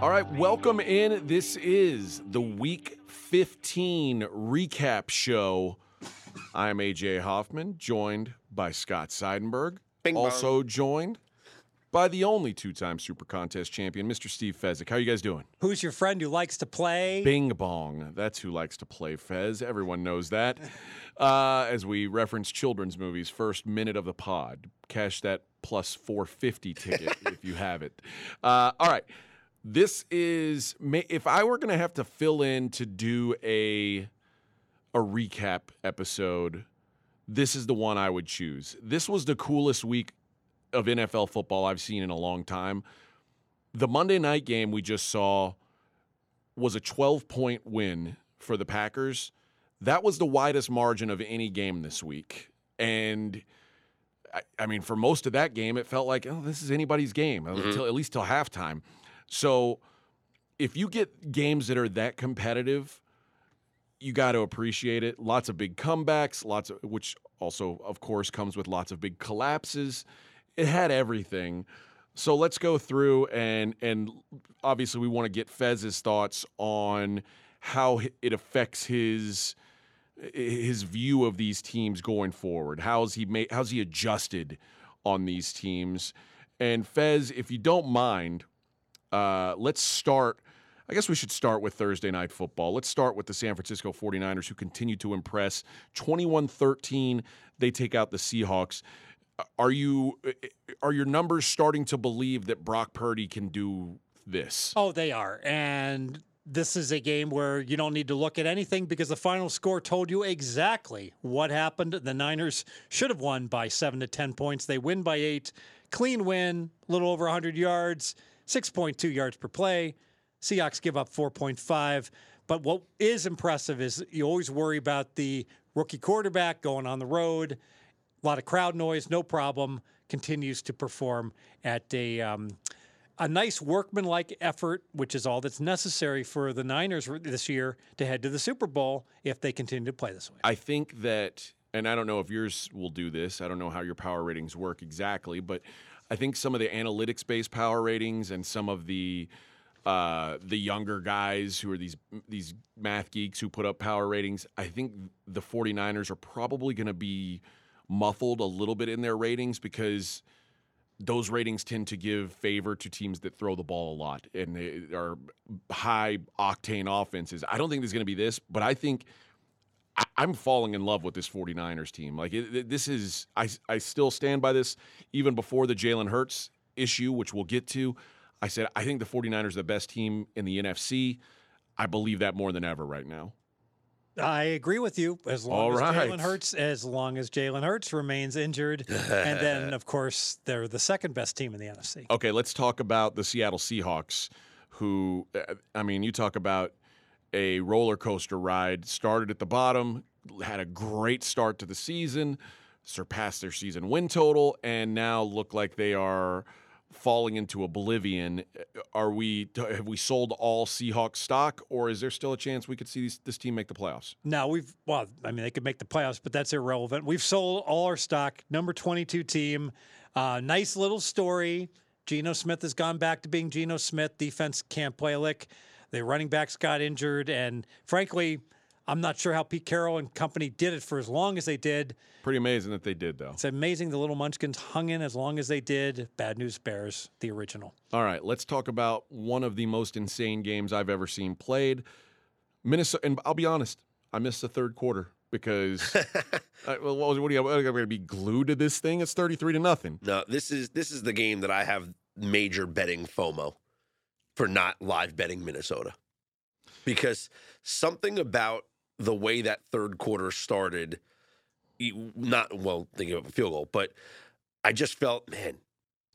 All right, welcome in. This is the Week 15 recap show. I'm AJ Hoffman, joined by Scott Seidenberg. Bing bong. also joined by the only two-time Super Contest champion, Mr. Steve Fezzik. How you guys doing? Who's your friend who likes to play? Bing bong. That's who likes to play Fez. Everyone knows that. Uh, as we reference children's movies, first minute of the pod. Cash that plus 450 ticket if you have it. Uh, all right. This is if I were going to have to fill in to do a a recap episode, this is the one I would choose. This was the coolest week of NFL football I've seen in a long time. The Monday night game we just saw was a 12 point win for the Packers. That was the widest margin of any game this week. And I, I mean, for most of that game, it felt like, oh, this is anybody's game, mm-hmm. until, at least till halftime. So if you get games that are that competitive, you got to appreciate it. Lots of big comebacks, lots of which also, of course, comes with lots of big collapses. It had everything. So let's go through and and obviously we want to get Fez's thoughts on how it affects his his view of these teams going forward. How's he made how's he adjusted on these teams? And Fez, if you don't mind, uh, let's start I guess we should start with Thursday night football. Let's start with the San Francisco 49ers, who continue to impress. 21 13, they take out the Seahawks. Are you are your numbers starting to believe that Brock Purdy can do this? Oh, they are. And this is a game where you don't need to look at anything because the final score told you exactly what happened. The Niners should have won by seven to 10 points. They win by eight. Clean win, a little over 100 yards, 6.2 yards per play. Seahawks give up 4.5. But what is impressive is you always worry about the rookie quarterback going on the road. A lot of crowd noise, no problem. Continues to perform at a um, a nice workmanlike effort, which is all that's necessary for the Niners this year to head to the Super Bowl if they continue to play this way. I think that, and I don't know if yours will do this. I don't know how your power ratings work exactly, but I think some of the analytics based power ratings and some of the uh, the younger guys who are these these math geeks who put up power ratings, I think the 49ers are probably going to be muffled a little bit in their ratings because those ratings tend to give favor to teams that throw the ball a lot and they are high octane offenses. I don't think there's going to be this, but I think I'm falling in love with this 49ers team. Like it, this is, I, I still stand by this even before the Jalen Hurts issue, which we'll get to. I said I think the 49ers are the best team in the NFC. I believe that more than ever right now. I agree with you. As long All as right. Jalen Hurts, as long as Jalen Hurts remains injured, and then of course they're the second best team in the NFC. Okay, let's talk about the Seattle Seahawks, who, uh, I mean, you talk about a roller coaster ride. Started at the bottom, had a great start to the season, surpassed their season win total, and now look like they are falling into oblivion. Are we have we sold all Seahawks stock, or is there still a chance we could see these, this team make the playoffs? Now we've well, I mean they could make the playoffs, but that's irrelevant. We've sold all our stock. Number twenty-two team. Uh, nice little story. Geno Smith has gone back to being Geno Smith. Defense can't play lick. The running backs got injured, and frankly, I'm not sure how Pete Carroll and company did it for as long as they did. Pretty amazing that they did, though. It's amazing the little Munchkins hung in as long as they did. Bad News Bears, the original. All right, let's talk about one of the most insane games I've ever seen played. Minnesota, and I'll be honest, I missed the third quarter because I, uh, well, what, was- what are you going to be glued to this thing? It's thirty-three to nothing. No, this is this is the game that I have major betting FOMO for not live betting Minnesota. Because something about the way that third quarter started, not well, thinking of a field goal, but I just felt, man,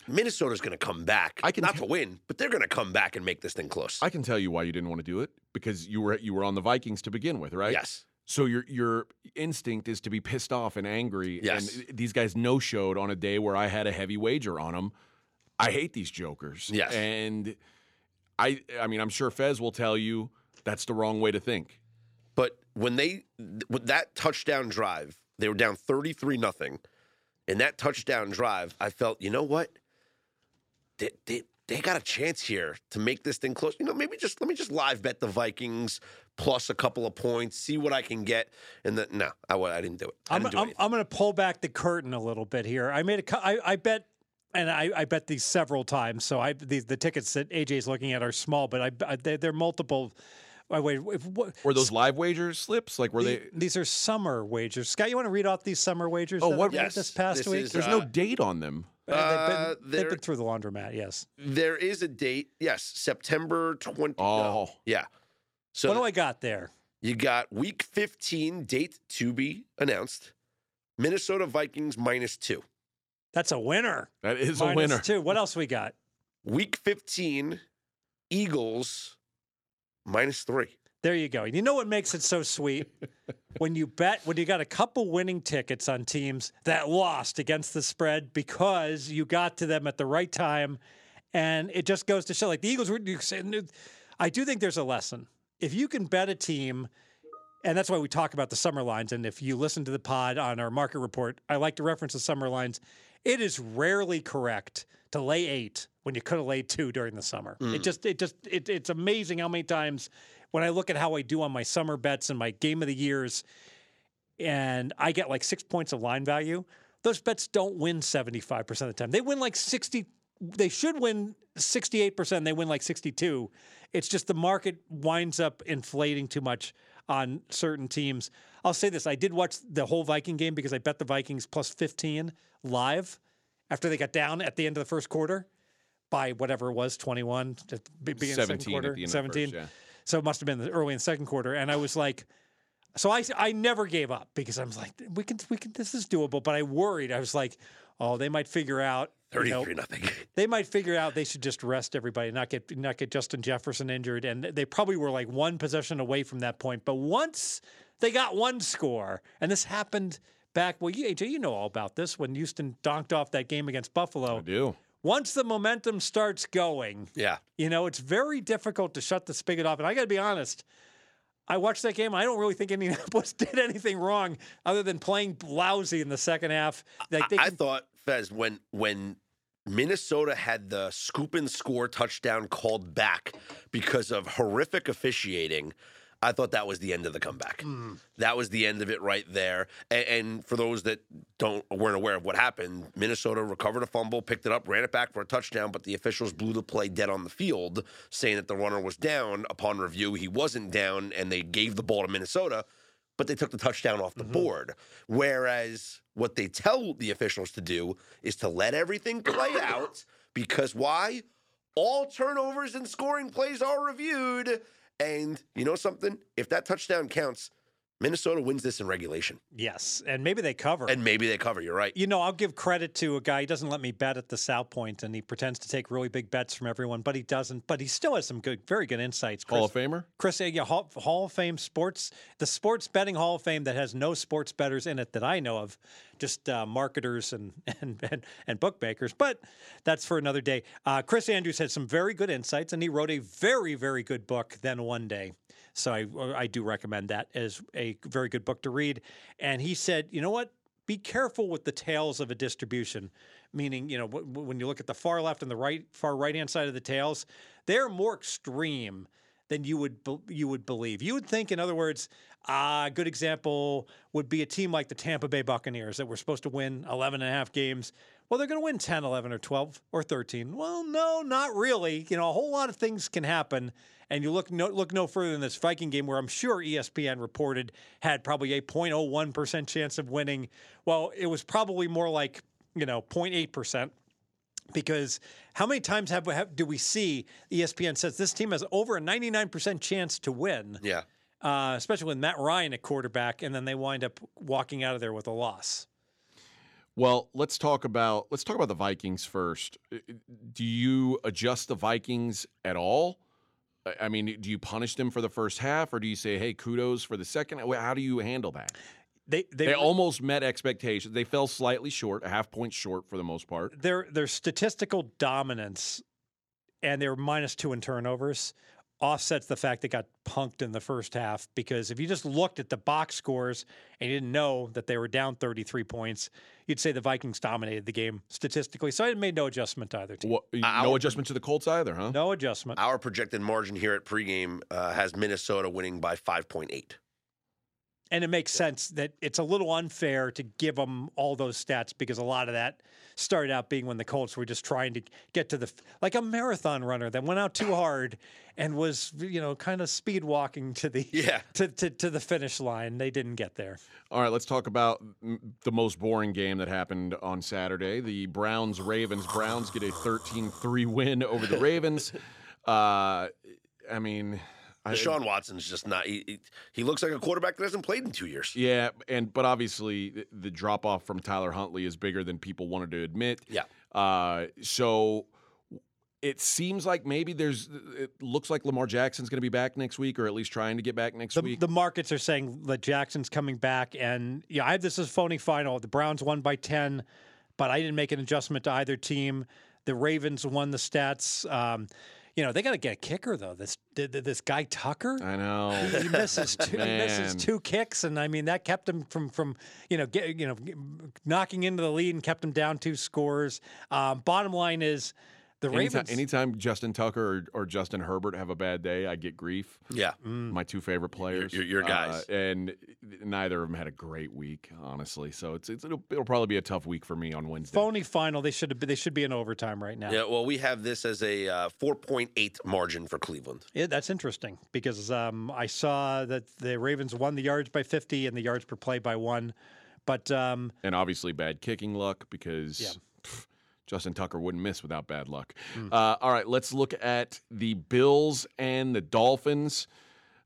Minnesota's going to come back. I can not t- to win, but they're going to come back and make this thing close. I can tell you why you didn't want to do it because you were you were on the Vikings to begin with, right? Yes. So your your instinct is to be pissed off and angry. Yes. And these guys no showed on a day where I had a heavy wager on them. I hate these jokers. Yes. And I I mean I'm sure Fez will tell you that's the wrong way to think. But when they with that touchdown drive, they were down 33 nothing. In that touchdown drive, I felt, you know what? They, they, they got a chance here to make this thing close. You know, maybe just let me just live bet the Vikings plus a couple of points, see what I can get. And then no, I, I didn't do it. I I'm, I'm. I'm going to pull back the curtain a little bit here. I made a, cu- I, I bet, and I, I bet these several times. So I these the tickets that AJ is looking at are small, but I, I they're, they're multiple. I wait, if, what, Were those live wager slips? Like were the- they? these are summer wagers. Scott, you want to read off these summer wagers? Oh, what- Yes, this past this week? is, There's uh, no date on them. Uh, they've, been, they've been through the laundromat. Yes. there is a date. Yes, September 20. Oh. no, yeah. So what do I got there? you got week 15 date to be announced. Minnesota Vikings minus two. That's a winner. That is a winner. Two. What else we got? Week 15 Eagles minus three. There you go. And You know what makes it so sweet? when you bet, when you got a couple winning tickets on teams that lost against the spread because you got to them at the right time. And it just goes to show like the Eagles were, I do think there's a lesson. If you can bet a team, and that's why we talk about the summer lines. And if you listen to the pod on our market report, I like to reference the summer lines. It is rarely correct to lay eight when you could have laid two during the summer. It mm. just, it just, it, it's amazing how many times when I look at how I do on my summer bets and my game of the years, and I get like six points of line value, those bets don't win 75% of the time. They win like 60, they should win 68%, they win like 62. It's just the market winds up inflating too much on certain teams. I'll say this I did watch the whole Viking game because I bet the Vikings plus 15 live after they got down at the end of the first quarter by whatever it was 21 at the be- beginning the second 17 quarter at the end of the 17 first, yeah. so it must have been the early in the second quarter and i was like so i i never gave up because i was like we can we can this is doable but i worried i was like oh they might figure out you know, 33 nothing. they might figure out they should just rest everybody, not get not get Justin Jefferson injured, and they probably were like one possession away from that point. But once they got one score, and this happened back, well, you, AJ, you know all about this when Houston donked off that game against Buffalo. I do. Once the momentum starts going, Yeah. you know it's very difficult to shut the spigot off. And I got to be honest. I watched that game. I don't really think Indianapolis did anything wrong other than playing lousy in the second half. Like they I can- thought Fez when when Minnesota had the scoop and score touchdown called back because of horrific officiating. I thought that was the end of the comeback. Mm. That was the end of it right there. And, and for those that don't weren't aware of what happened, Minnesota recovered a fumble, picked it up, ran it back for a touchdown, but the officials blew the play dead on the field, saying that the runner was down. Upon review, he wasn't down, and they gave the ball to Minnesota but they took the touchdown off the mm-hmm. board. Whereas what they tell the officials to do is to let everything play out because why? All turnovers and scoring plays are reviewed. And you know something? If that touchdown counts, Minnesota wins this in regulation. yes, and maybe they cover. And maybe they cover. You're right. You know, I'll give credit to a guy. He doesn't let me bet at the South Point, and he pretends to take really big bets from everyone, but he doesn't. But he still has some good, very good insights. Chris, Hall of Famer? Chris, yeah, Hall, Hall of Fame sports, the sports betting Hall of Fame that has no sports betters in it that I know of, just uh, marketers and, and and and bookmakers. But that's for another day. Uh, Chris Andrews had some very good insights, and he wrote a very, very good book. Then one day. So I, I do recommend that as a very good book to read. And he said, you know what? Be careful with the tails of a distribution, meaning you know w- when you look at the far left and the right far right hand side of the tails, they're more extreme than you would you would believe. You would think, in other words, ah, a good example would be a team like the Tampa Bay Buccaneers that were supposed to win 11 and a half games. Well, they're going to win 10, 11, or 12 or 13. Well, no, not really. You know, a whole lot of things can happen. And you look no, look no further than this Viking game, where I'm sure ESPN reported had probably a 0.01% chance of winning. Well, it was probably more like, you know, 0.8% because how many times have, have do we see ESPN says this team has over a 99% chance to win, Yeah. uh, especially with Matt Ryan at quarterback, and then they wind up walking out of there with a loss. Well, let's talk about let's talk about the Vikings first. Do you adjust the Vikings at all? I- mean, do you punish them for the first half, or do you say, "Hey, kudos for the second? How do you handle that? They they, They almost met expectations. They fell slightly short, a half point short for the most part. their their statistical dominance and their minus two in turnovers offsets the fact they got punked in the first half because if you just looked at the box scores and you didn't know that they were down 33 points, you'd say the Vikings dominated the game statistically. So I made no adjustment to either team. What, no Our- adjustment to the Colts either, huh? No adjustment. Our projected margin here at pregame uh, has Minnesota winning by 5.8. And it makes sense that it's a little unfair to give them all those stats because a lot of that started out being when the Colts were just trying to get to the like a marathon runner that went out too hard and was you know kind of speed walking to the Yeah. to, to to the finish line. They didn't get there. All right, let's talk about the most boring game that happened on Saturday. The Browns Ravens. Browns get a 13-3 win over the Ravens. Uh, I mean, Deshaun Watson's just not. He, he- he looks like a quarterback that hasn't played in two years. yeah, and but obviously the- the drop off from Tyler Huntley is bigger than people wanted to admit. Yeah. Uh, so it seems like maybe there's. It looks like Lamar Jackson's going to be back next week, or at least trying to get back next The, week. the markets are saying that Jackson's coming back, and yeah, I have this as phony final. The Browns won by ten, but I didn't make an adjustment to either team. The Ravens won the stats. Um, you know they got to get a kicker though. This th- th- this guy Tucker. I know. he misses two, he misses two kicks, and I mean that kept him from from you know get, you know knocking into the lead and kept him down two scores. Um, bottom line is the Anytime, Ravens. anytime Justin Tucker or, or Justin Herbert have a bad day, I get grief. Yeah. my two favorite players. your- your guys. Uh, and neither of them had a great week, honestly. So it's, it's it'll, it'll probably be a tough week for me on Wednesday. phony final. They should have. They should be in overtime right now. Yeah. Well, we have this as a uh, 4.8 margin for Cleveland. Yeah, that's interesting because um, I saw that the Ravens won the yards by 50 and the yards per play by one. But um, And obviously bad kicking luck because Yeah. Justin Tucker wouldn't miss without bad luck. Hmm. Uh, all right, let's look at the Bills and the Dolphins.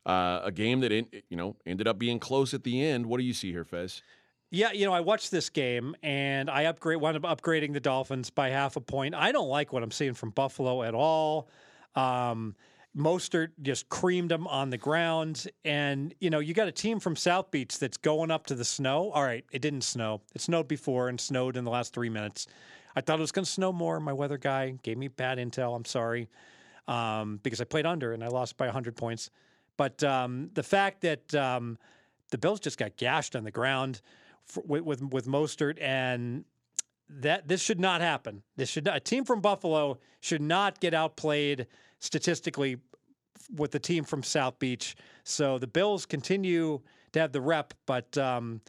Uh, a game that in, you know ended up being close at the end. What do you see here, Fez? yeah, you know, I watched this game and I upgrade wound up upgrading the Dolphins by half a point. I don't like what I'm seeing from Buffalo at all. Um, Mostert just creamed them on the ground, and you know you got a team from South Beach that's going up to the snow. All right, it didn't snow. It snowed before and snowed in the last three minutes. I thought it was going to snow more. My weather guy gave me bad intel. I'm sorry. um, because I played under and I lost by 100 points. But um, the fact that um, the Bills just got gashed on the ground for, with, with with Mostert and that this should not happen. This should not, a team from Buffalo should not get outplayed statistically with the team from South Beach. So the Bills continue to have the rep, but um,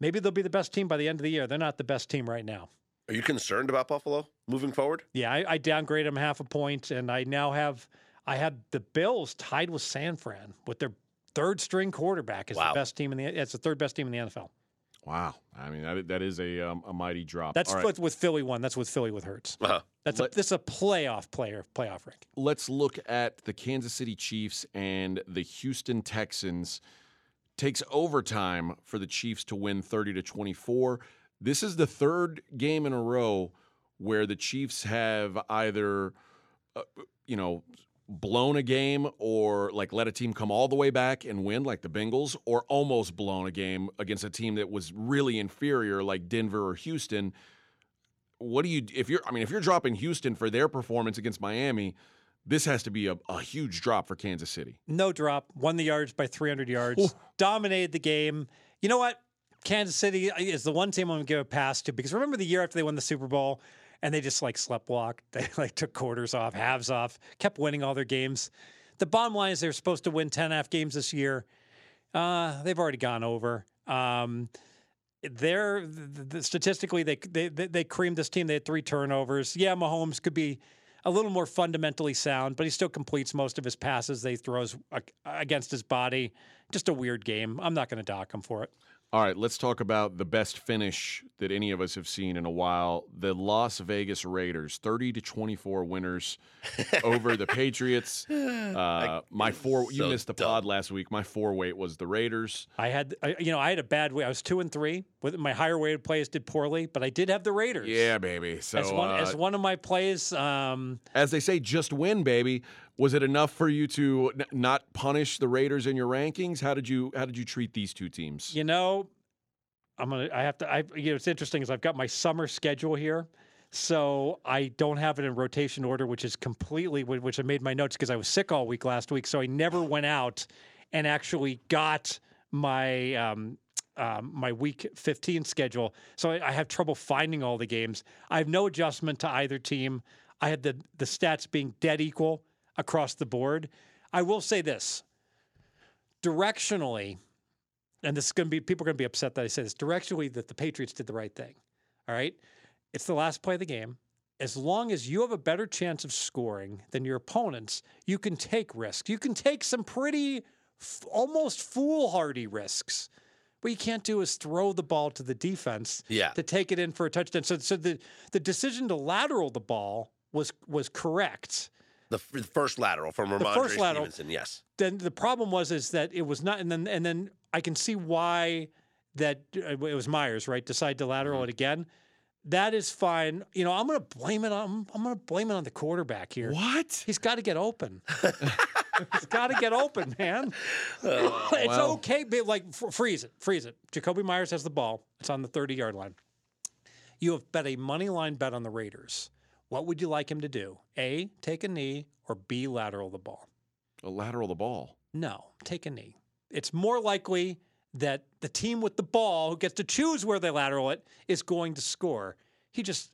maybe they'll be the best team by the end of the year. They're not the best team right now. Are you concerned about Buffalo moving forward? Yeah, I, I downgrade them half a point, and I now have I have the Bills tied with San Fran with their third string quarterback as Wow. the best team in the it's the third best team in the NFL. Wow, I mean that that is a um, a mighty drop. That's All right, with, with Philly one. That's with Philly with Hurts. Uh-huh. That's a, Let- this is a playoff player playoff rank. let's look at the Kansas City Chiefs and the Houston Texans. Takes overtime for the Chiefs to win 30 to 24. This is the third game in a row where the Chiefs have either uh, you know blown a game or like let a team come all the way back and win like the Bengals or almost blown a game against a team that was really inferior like Denver or Houston what do you if you're I mean if you're dropping Houston for their performance against Miami, this has to be a, a huge drop for Kansas City. No drop. Won the yards by 300 yards. Dominated the game. You know what? Kansas City is the one team I'm going to give a pass to because remember the year after they won the Super Bowl and they just like slept walk. They like took quarters off, halves off, kept winning all their games. The bottom line is they're supposed to win 10 half games this year. Uh, they've already gone over. Um, they're the, the, statistically they, they they creamed this team. They had three turnovers. Yeah, Mahomes could be a little more fundamentally sound, but he still completes most of his passes they throws against his body. Just a weird game. I'm not going to dock him for it. All right, let's talk about the best finish that any of us have seen in a while. The Las Vegas Raiders, 30 to 24 winners over the Patriots. Uh, my four you missed the dumb. pod last week. My four weight was the Raiders. I had, I, you know, I had a bad way. I was two and three. With my higher weighted plays did poorly, but I did have the Raiders. Yeah, baby. So As one, uh, as one of my plays, um, as they say, just win, baby. Was it enough for you to n- not punish the Raiders in your rankings? How did you how did you treat these two teams? You know, I'm gonna. I have to. I. You know, it's interesting is I've got my summer schedule here. So I don't have it in rotation order, which is completely which I made my notes because I was sick all week last week. So I never went out and actually got my um, um, my week 15 schedule. So I, I have trouble finding all the games. I have no adjustment to either team. I had the the stats being dead equal across the board. I will say this directionally, and this is going to be people are going to be upset that I say this directionally that the Patriots did the right thing. All right, it's the last play of the game. As long as you have a better chance of scoring than your opponents, you can take risks. You can take some pretty f- almost foolhardy risks. What you can't do is throw the ball to the defense Yeah. to take it in for a touchdown. So, so the the decision to lateral the ball was was correct. The f- the first lateral from Rhamondre first lateral. Stevenson, yes. then the problem was is that it was not, and then and then I can see why that uh, it was Meyers right decide to lateral Mm-hmm. it again. That is fine. You know, I'm going to blame it on I'm going to blame it on the quarterback here. What? He's got to get open. He's got to get open, man. it's Well. okay, but like f- freeze it, freeze it. Jakobi Meyers has the ball. It's on the 30 yard line. You have bet a money line bet on the Raiders. What would you like him to do? A, take a knee, or B, lateral the ball? A lateral the ball. No, take a knee. It's more likely that the team with the ball who gets to choose where they lateral it is going to score. He just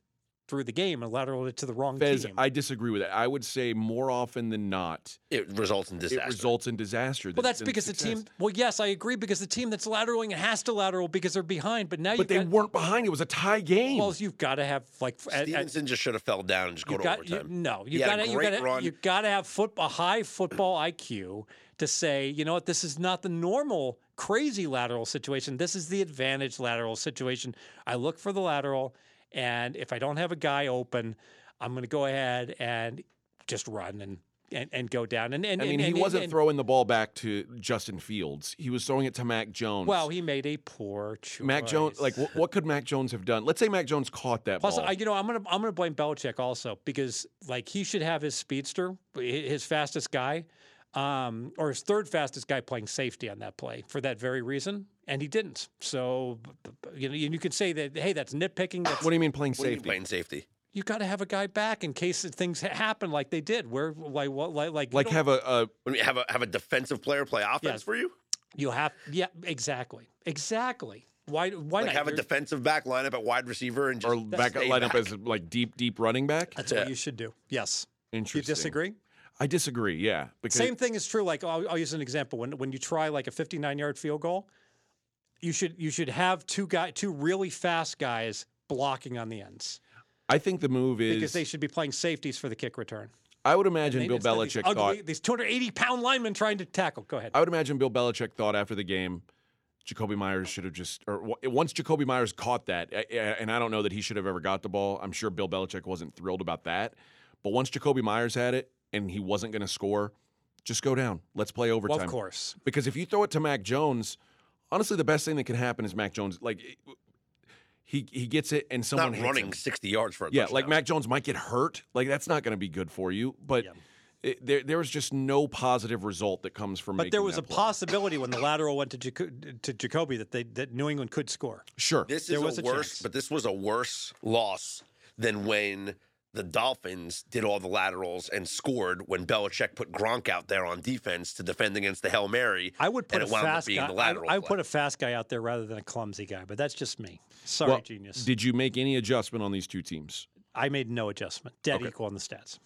threw the game and lateraled it to the wrong Fez, team. I disagree with that. I would say more often than not, It results in disaster. it results in disaster. well, that's than because the team. Well, yes, I agree because the team that's lateraling has to lateral because they're behind. But now But you've they got, weren't behind. It was a tie game. well, you've got to have like at- at- Stevenson just should have fell down and just go to got you, overtime. no, you He had got to you got to you got to have foot, a high football IQ to say, you know what, this is not the normal crazy lateral situation. This is the advantage lateral situation. I look for the lateral, and if I don't have a guy open, I'm going to go ahead and just run and. And, and go down and, and I mean, and, he wasn't throwing the ball back to Justin Fields. He was throwing it to Mac Jones. well. He made a poor choice. Mac Jones, like, what, what could Mac Jones have done? Let's say Mac Jones caught that Plus, ball. I, you know, I'm gonna I'm gonna blame Belichick also because like he should have his speedster, his fastest guy, um, or his third fastest guy playing safety on that play for that very reason, and he didn't. So b- b- you know, you can say that hey, that's nitpicking. That's what do you mean playing What do you mean safety? playing safety? you got to have a guy back in case things happen like they did. Where like what like like like have a, a When you have a have a defensive player play offense Yes. for you, you have yeah exactly exactly. Why why like not? have a You're- defensive back lineup at wide receiver and just or back stay line up back. as like deep deep running back. That's Yeah. what you should do. Yes. Interesting. You disagree? I disagree. Yeah, because Same thing is true. Like I'll, I'll use an example. When when you try like a 59 yard field goal, you should you should have two guy two really fast guys blocking on the ends I think the move is. because they should be playing safeties for the kick return. I would imagine Bill of these Belichick ugly, thought. these 280 pound linemen trying to tackle. Go ahead. I would imagine Bill Belichick thought after the game, Jakobi Meyers should have just, or once Jakobi Meyers caught that, and I don't know that he should have ever got the ball. I'm sure Bill Belichick wasn't thrilled about that. But once Jakobi Meyers had it and he wasn't going to score, just go down. Let's play overtime. well, of course. Because if you throw it to Mac Jones, honestly, the best thing that can happen is Mac Jones, like, he, he gets it and someone not hits running him. 60 yards for a Yeah, touchdown. like Mac Jones might get hurt. Like that's not going to be good for you. But Yeah. it, there there was just no positive result that comes from. But making there was that a play. possibility when the lateral went to Jaco- to Jakobi that they that New England could score. Sure. This There is was a a worse, chance. but this was a worse loss than when the Dolphins did all the laterals and scored when Belichick put Gronk out there on defense to defend against the Hail Mary. I would put and a it fast guy. the I, lateral I would play. put a fast guy out there rather than a clumsy guy. But that's just me. Sorry, Well, genius. Did you make any adjustment on these two teams? I made no adjustment. Dead Okay. equal on the stats.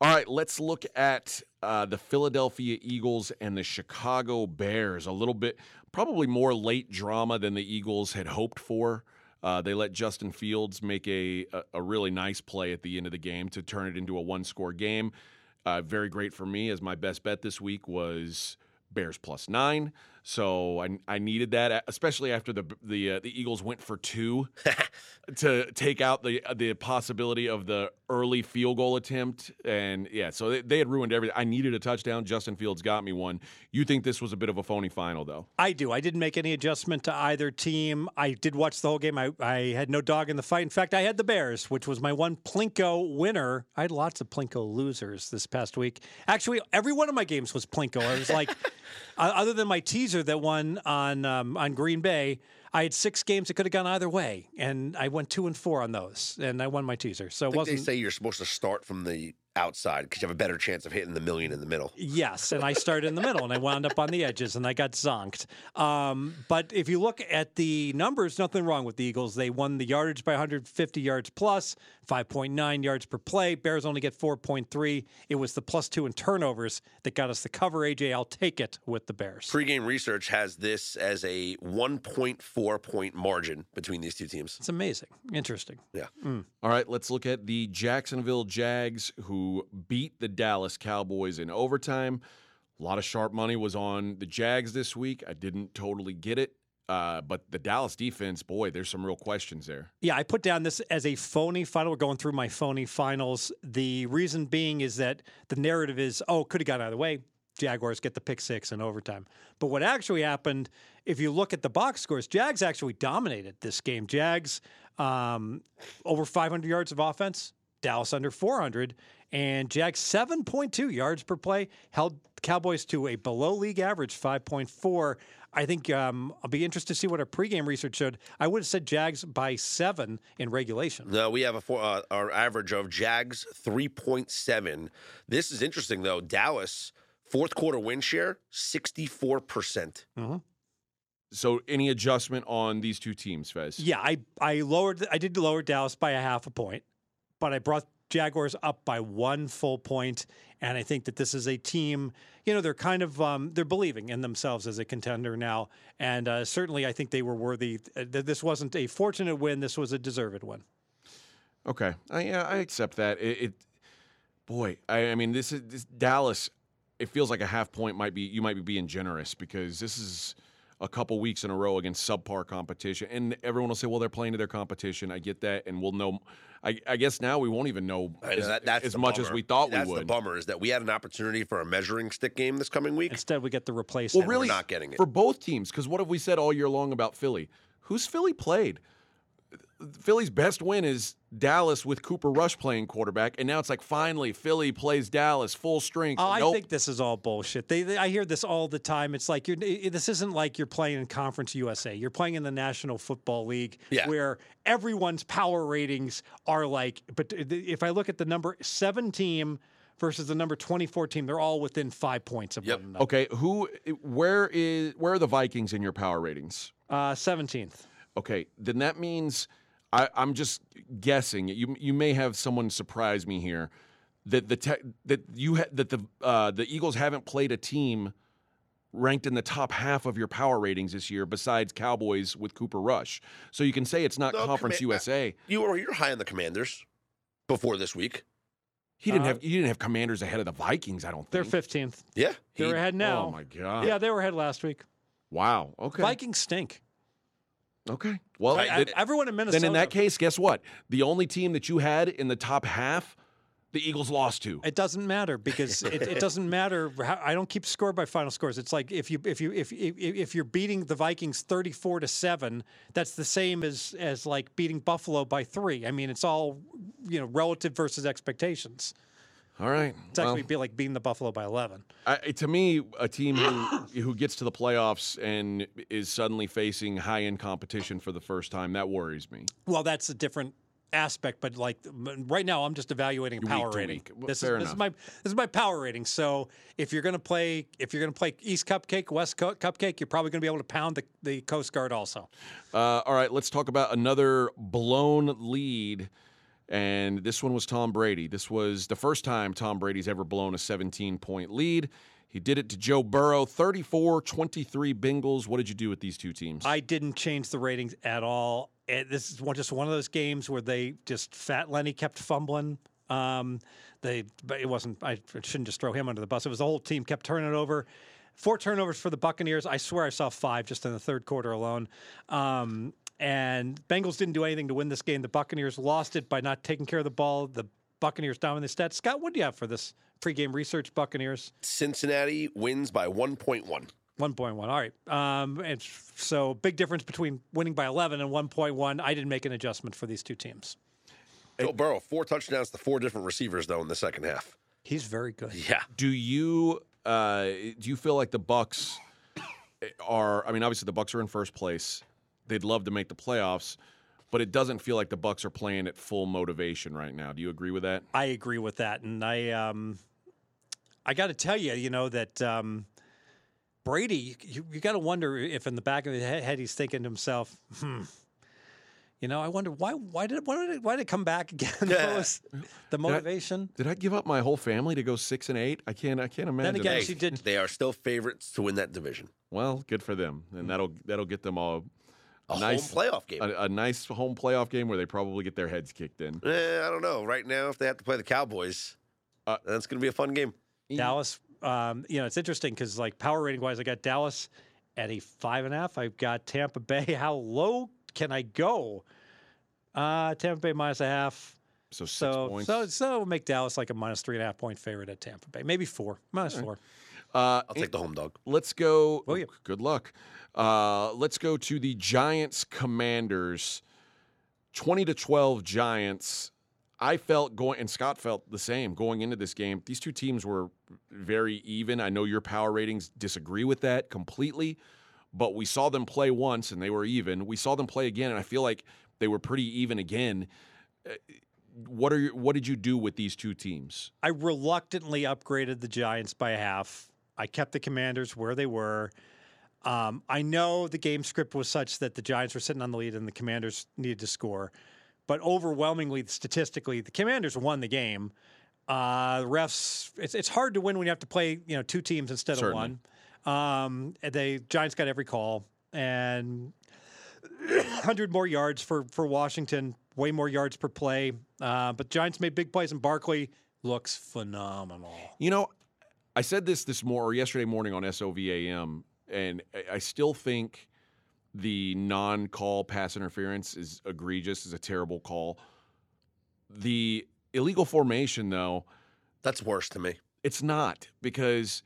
All right, let's look at uh, the Philadelphia Eagles and the Chicago Bears. A little bit, probably more late drama than the Eagles had hoped for. Uh, they let Justin Fields make a, a a really nice play at the end of the game to turn it into a one score game. Uh, very great for me, as my best bet this week was Bears plus nine. So I, I needed that, especially after the the uh, the Eagles went for two to take out the the possibility of the early field goal attempt. And yeah, so they, they had ruined everything. I needed a touchdown. Justin Fields got me one. You think this was a bit of a phony final, though? I do. I didn't make any adjustment to either team. I did watch the whole game. I, I had no dog in the fight. In fact, I had the Bears, which was my one Plinko winner. I had lots of Plinko losers this past week. Actually, every one of my games was Plinko. I was like, uh, other than my teaser that won on um, on Green Bay, I had six games that could have gone either way, and I went two and four on those, and I won my teaser. So I think they say you're supposed to start from the outside because you have a better chance of hitting the million in the middle. Yes, and I started in the middle, and I wound up on the edges, and I got zonked. Um, but if you look at the numbers, nothing wrong with the Eagles. They won the yardage by 150 yards plus, 5.9 yards per play. Bears only get 4.3. It was the plus two in turnovers that got us the cover. AJ, I'll take it with the Bears. Pre-game research has this as a 1.4 point margin between these two teams. It's amazing, interesting. Yeah. All right, let's look at the Jacksonville Jags who beat the Dallas Cowboys in overtime. A lot of sharp money was on the Jags this week. I didn't totally get it. Uh, but the Dallas defense, boy, there's some real questions there. Yeah, I put down this as a phony final. We're going through my phony finals. The reason being is that the narrative is, oh, could have got out of the way. Jaguars get the pick six in overtime. But what actually happened, if you look at the box scores, Jags actually dominated this game. Jags um, over 500 yards of offense, Dallas under 400, and Jags 7.2 yards per play held Cowboys to a below league average 5.4. I think um, I'll be interested to see what our pregame research showed. I would have said Jags by seven in regulation. No, we have a four, uh, our average of Jags 3.7. This is interesting though. Dallas fourth quarter win share 64%. So, any adjustment on these two teams, Fez? Yeah, I I lowered I did lower Dallas by a half a point, but I brought Jaguars up by one full point, and I think that this is a team. You know, they're kind of um, they're believing in themselves as a contender now, and uh, certainly I think they were worthy. Uh, this wasn't a fortunate win; this was a deserved one. Okay, I, yeah, I accept that. It, it boy, I, I mean, this is this Dallas. It feels like a half point might be you might be being generous because this is a couple weeks in a row against subpar competition, and everyone will say, "Well, they're playing to their competition." I get that, and we'll know. I, I guess now we won't even know I know, as, that- that's as the much as we thought That's we would. the bummer is that we had an opportunity for a measuring stick game this coming week. Instead, we get the Well, replacement. really, not getting it. for both teams. Because what have we said all year long about Philly? Who's Philly played? Philly's best win is Dallas with Cooper Rush playing quarterback, and now it's like finally Philly plays Dallas full strength. Oh, I Nope. think this is all bullshit. They, they, I hear this all the time. It's like you're. i- This isn't like you're playing in Conference USA. You're playing in the National Football League, Yeah. where everyone's power ratings are like. But if I look at the number seven team versus the number twenty-four team, they're all within five points of Yep. one another. Okay, who? Where is? Where are the Vikings in your power ratings? Uh, Seventeenth. Okay, then that means I, I'm just guessing. You you may have someone surprise me here that the te- that you ha- that the uh, the Eagles haven't played a team ranked in the top half of your power ratings this year besides Cowboys with Cooper Rush. So you can say it's not No, Conference Comma- USA. You were you're high on the Commanders before this week. He didn't Uh, have you didn't have Commanders ahead of the Vikings. I don't think They're fifteenth. Yeah, They're he- ahead now. Oh my god! Yeah, they were ahead last week. Wow. Okay. Vikings stink. Okay. Well, I- I- then- everyone in Minnesota. then in that case, guess what? The only team that you had in the top half, the Eagles lost to. It doesn't matter because it, it doesn't matter. How, I don't keep score by final scores. It's like if you if you if if, if you're beating the Vikings thirty four to seven, that's the same as as like beating Buffalo by three. I mean, it's all you know relative versus expectations. All right. It's Well, actually be like beating the Buffalo by eleven. I, to me, a team who, who gets to the playoffs and is suddenly facing high end competition for the first time, that worries me. Well, that's a different aspect, but like right now, I'm just evaluating power rating. Well, This fair is this is my this is my power rating. So if you're gonna play if you're gonna play East Cupcake, West Co- Cupcake, you're probably gonna be able to pound the, the Coast Guard also. Uh, all right, let's talk about another blown lead. And this one was Tom Brady. This was the first time Tom Brady's ever blown a 17 point lead. He did it to Joe Burrow, 34 23 Bengals. What did you do with these two teams? I didn't change the ratings at all. And this is just one of those games where they just Fat Lenny kept fumbling. Um, they, it wasn't. I shouldn't just throw him under the bus. It was the whole team kept turning over. Four turnovers for the Buccaneers. I swear I saw five just in the third quarter alone. Um, and Bengals didn't do anything to win this game. The Buccaneers lost it by not taking care of the ball. The Buccaneers dominated the stats. Scott, what do you have for this pregame research? Buccaneers. Cincinnati wins by 1.1. 1.1. All right. Um, and so big difference between winning by 11 and 1.1. I didn't make an adjustment for these two teams. Joe Burrow, four touchdowns to four different receivers though in the second half. He's very good. Yeah. do you uh, do you feel like the Bucks are? I mean, obviously the Bucks are in first place. They'd love to make the playoffs, but it doesn't feel like the Bucks are playing at full motivation right now. Do you agree with that? I agree with that, and I um, I got to tell you, you know that um, Brady, you, you got to wonder if in the back of his head he's thinking to himself, hmm. You know, I wonder why. Why did why did it, why did it come back again? Yeah. Was the motivation? Did I give up my whole family to go six and eight? I can't. I can't imagine. again, that. she did- They are still favorites to win that division. Well, good for them, and that'll that'll get them all A nice home playoff game. a, a nice home playoff game where they probably get their heads kicked in. Eh, I don't know. Right now, if they have to play the Cowboys, Uh, that's going to be a fun game. Dallas. Um, you know, it's interesting because like power rating wise, I got Dallas at a five and a half. I've got Tampa Bay. How low can I go? Uh, Tampa Bay minus a half. So six So points. so so make Dallas like a minus three and a half point favorite at Tampa Bay. Maybe four. Minus four. Uh, I'll take the home dog. Let's go. Will you? Good luck. Uh, let's go to the Giants Commanders. 20 to 12 Giants. I felt going, and Scott felt the same going into this game. These two teams were very even. I know your power ratings disagree with that completely, but we saw them play once and they were even. We saw them play again, and I feel like they were pretty even again. Uh, What are your, what did you do with these two teams? I reluctantly upgraded the Giants by half. I kept the Commanders where they were. Um, I know the game script was such that the Giants were sitting on the lead and the Commanders needed to score, but overwhelmingly, statistically, the Commanders won the game. Uh, the refs, it's it's hard to win when you have to play you know two teams instead Certainly. of one. Um, they Giants got every call and 100 more yards for for Washington, way more yards per play. Uh, but Giants made big plays, and Barkley looks phenomenal. You know, I said this this morning or yesterday morning on SOVAM, and I- still think the non-call pass interference is egregious, is a terrible call. The illegal formation, though, That's worse to me. it's not because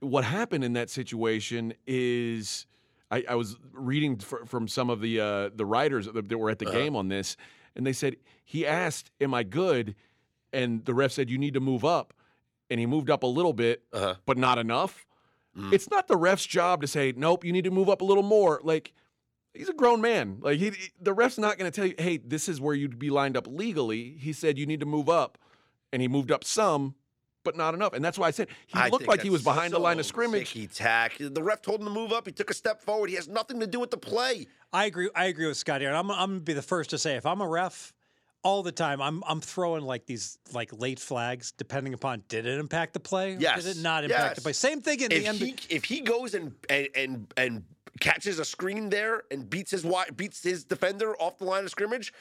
what happened in that situation is I, I was reading fr- from some of the uh, the writers that that were at the game on this, and they said he asked, "Am I good?" and the ref said, "You need to move up," and he moved up a little bit, Uh-huh. but not enough. It's not the ref's job to say, "Nope, you need to move up a little more." Like he's a grown man. Like he, the ref's not going to tell you, "Hey, this is where you'd be lined up legally." He said, "You need to move up," and he moved up some, but not enough. And that's why I said he I looked like he was that's behind the line of scrimmage. Ticky-tack. The ref told him to move up. He took a step forward. He has nothing to do with the play. I agree. I agree with Scott here, I'm I'm gonna be the first to say if I'm a ref, all the time I'm I'm throwing like these like late flags depending upon did it impact the play? or Yes. Did it not impact the play? Same thing in the If NBA. he if he goes and and and, and catches a screen there and beats his beats his defender off the line of scrimmage,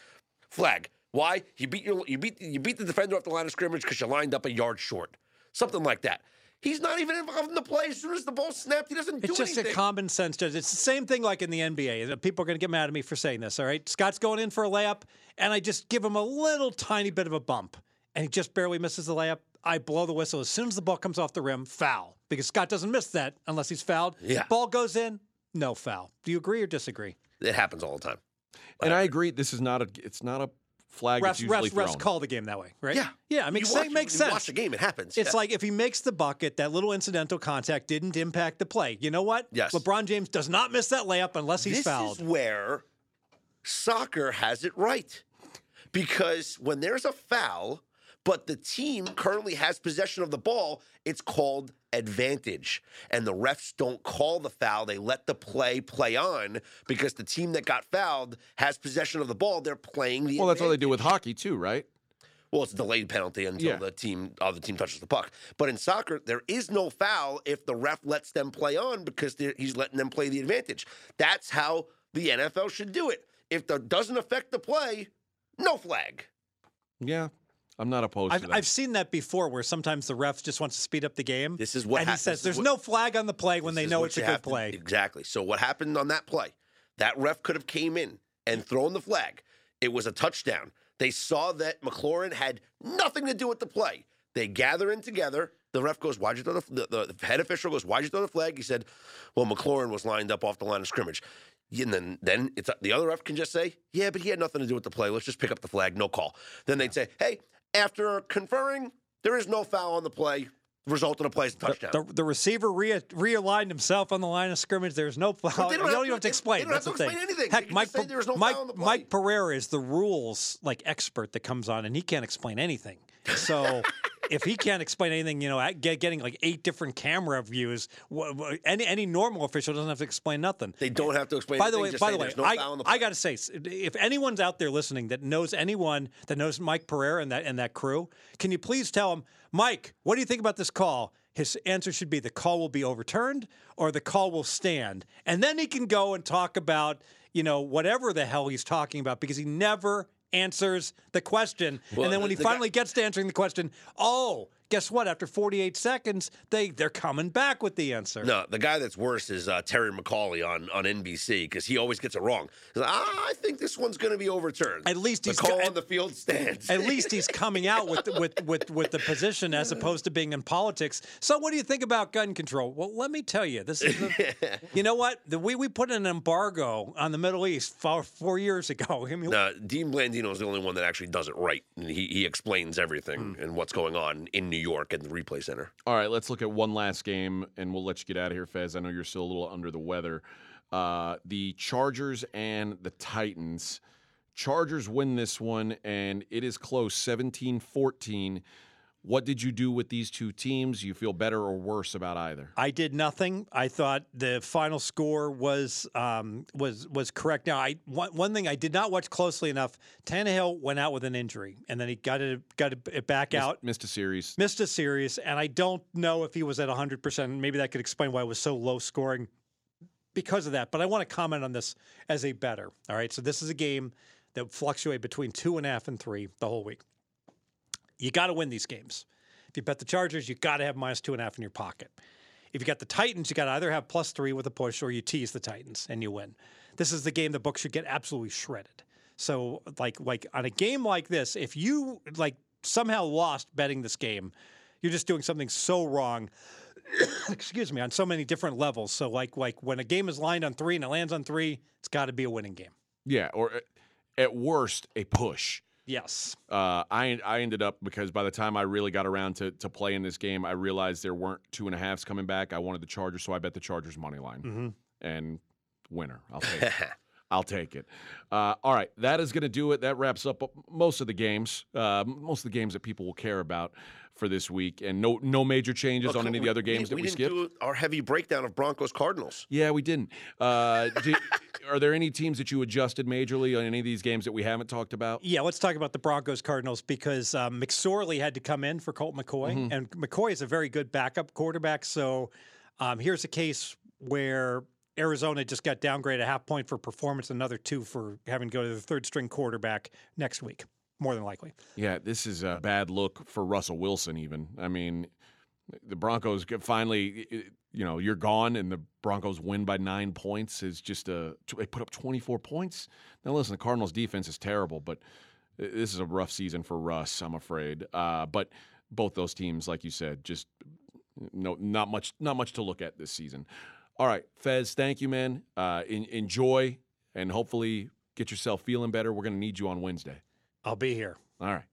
flag. Why? You beat your you beat you beat the defender off the line of scrimmage because you lined up a yard short. Something like that. He's not even involved in the play. As soon as the ball snapped, he doesn't do It's just anything. a common sense judge. It's the same thing like in the NBA. People are going to get mad at me for saying this. All right, Scott's going in for a layup, and I just give him a little tiny bit of a bump, and he just barely misses the layup. I blow the whistle as soon as the ball comes off the rim, foul, because Scott doesn't miss that unless he's fouled. Yeah. ball goes in, no foul. Do you agree or disagree? it happens all the time. And I agree. This is not a. It's not a flag that's Refs, usually refs, thrown. refs call the game that way, right? Yeah. yeah. I mean, you watch, makes you sense. Watch the game. It happens. It's Yeah. like if he makes the bucket, that little incidental contact didn't impact the play. You know what? Yes. LeBron James does not miss that layup unless he's this fouled. is where soccer has it right. Because when there's a foul, but the team currently has possession of the ball, it's called advantage. And the refs don't call the foul. They let the play play on because the team that got fouled has possession of the ball. They're playing the Well, that's what they do with hockey too, right? Well, it's a delayed penalty until Yeah. the team uh, other team touches the puck. But in soccer, there is no foul if the ref lets them play on because he's letting them play the advantage. That's how the NFL should do it. If that doesn't affect the play, no flag. Yeah, I'm not opposed I've, to that. I've seen that before where sometimes the ref just wants to speed up the game. This is what and he says there's what- no flag on the play when they know it's a good have to- play. exactly. So what happened on that play? That ref could have came in and thrown the flag. It was a touchdown. They saw that McLaurin had nothing to do with the play. They gather in together. The ref goes, "Why'd you throw the, the, the head official goes, "Why'd you throw the flag?" He said, "Well, McLaurin was lined up off the line of scrimmage." And then, then it's the other ref can just say, "Yeah, but he had nothing to do with the play. Let's just pick up the flag, no call." Then they'd say, "Hey, after conferring, there is no foul on the play. result in a play is a touchdown. The, the receiver re- realigned himself on the line of scrimmage. There's no foul. they You don't don't have even to- have to explain. they don't have That's to the thing. explain anything. Heck, Mike, just say Per- there's no Mike, the. Mike Pereira is the rules like expert that comes on, and he can't explain anything. So if he can't explain anything, you know, get, getting like eight different camera views, any any normal official doesn't have to explain nothing. they don't have to explain. By the anything, way, by the way, no I, the I got to say, if anyone's out there listening that knows anyone that knows Mike Pereira and that and that crew, can you please tell him, Mike, what do you think about this call? His answer should be the call will be overturned or the call will stand, and then he can go and talk about you know whatever the hell he's talking about because he never answers the question. Well, and then when he the guy- finally gets to answering the question, oh, guess what? After 48 seconds, they they're coming back with the answer. No, the guy that's worse is uh, Terry McAulay on, on NBC because he always gets it wrong. Like, ah, I think this one's going to be overturned. At least the he's call got- on the field stands. At least he's coming out with with with with the position as opposed to being in politics. So, what do you think about gun control? Well, let me tell you, this is the, you know what the we we put an embargo on the Middle East four, four years ago. I mean, Uh, Dean Blandino is the only one that actually does it right. And he, he explains everything Hmm. and what's going on in New York at the replay center. All right, let's look at one last game, and we'll let you get out of here, Fez. I know you're still a little under the weather. Uh, the Chargers and the Titans. Chargers win this one, and it is close 17 14. What did you do with these two teams? You feel better or worse about either? I did nothing. I thought the final score was um, was was correct. Now, I one, one thing I did not watch closely enough. Tannehill went out with an injury, and then he got it got it back out. Missed a series. missed a series, and I don't know if he was at 100%. Maybe that could explain why it was so low scoring because of that. But I want to comment on this as a better. All right. So this is a game that fluctuate between two and a half and three the whole week. You got to win these games. If you bet the Chargers, you got to have minus two and a half in your pocket. If you got the Titans, you got to either have plus three with a push or you tease the Titans and you win. This is the game the book should get absolutely shredded. So like like on a game like this, if you like somehow lost betting this game, you're just doing something so wrong. excuse me, on so many different levels. So like like when a game is lined on three and it lands on three, it's got to be a winning game. Yeah, or uh, at worst, a push. Yes. Uh, I I ended up because by the time I really got around to to playing this game, I realized there weren't two and a halves coming back. I wanted the Chargers, so I bet the Chargers money line Mm-hmm. and winner. I'll take. I'll take it. Uh, all right, that is going to do it. That wraps up most of the games, uh, most of the games that people will care about for this week, and no no major changes on any of the other games that we, didn't skipped. do our heavy breakdown of Broncos Cardinals. Yeah, we didn't. Uh, do- are there any teams that you adjusted majorly on any of these games that we haven't talked about? Yeah, let's talk about the Broncos Cardinals because um, McSorley had to come in for Colt McCoy, and McCoy is a very good backup quarterback. So um, here's a case where Arizona just got downgraded a half point for performance, another two for having to go to the third string quarterback next week, more than likely. Yeah, this is a bad look for Russell Wilson. Even I mean, the Broncos finally, you know, you're gone, and the Broncos win by nine points is just a. They put up 24 points. Now listen, the Cardinals' defense is terrible, but this is a rough season for Russ. I'm afraid. Uh, but both those teams, like you said, just no, not much, not much to look at this season. All right, Fez, thank you, man. Uh, en- enjoy and hopefully get yourself feeling better. We're going to need you on Wednesday. I'll be here. All right.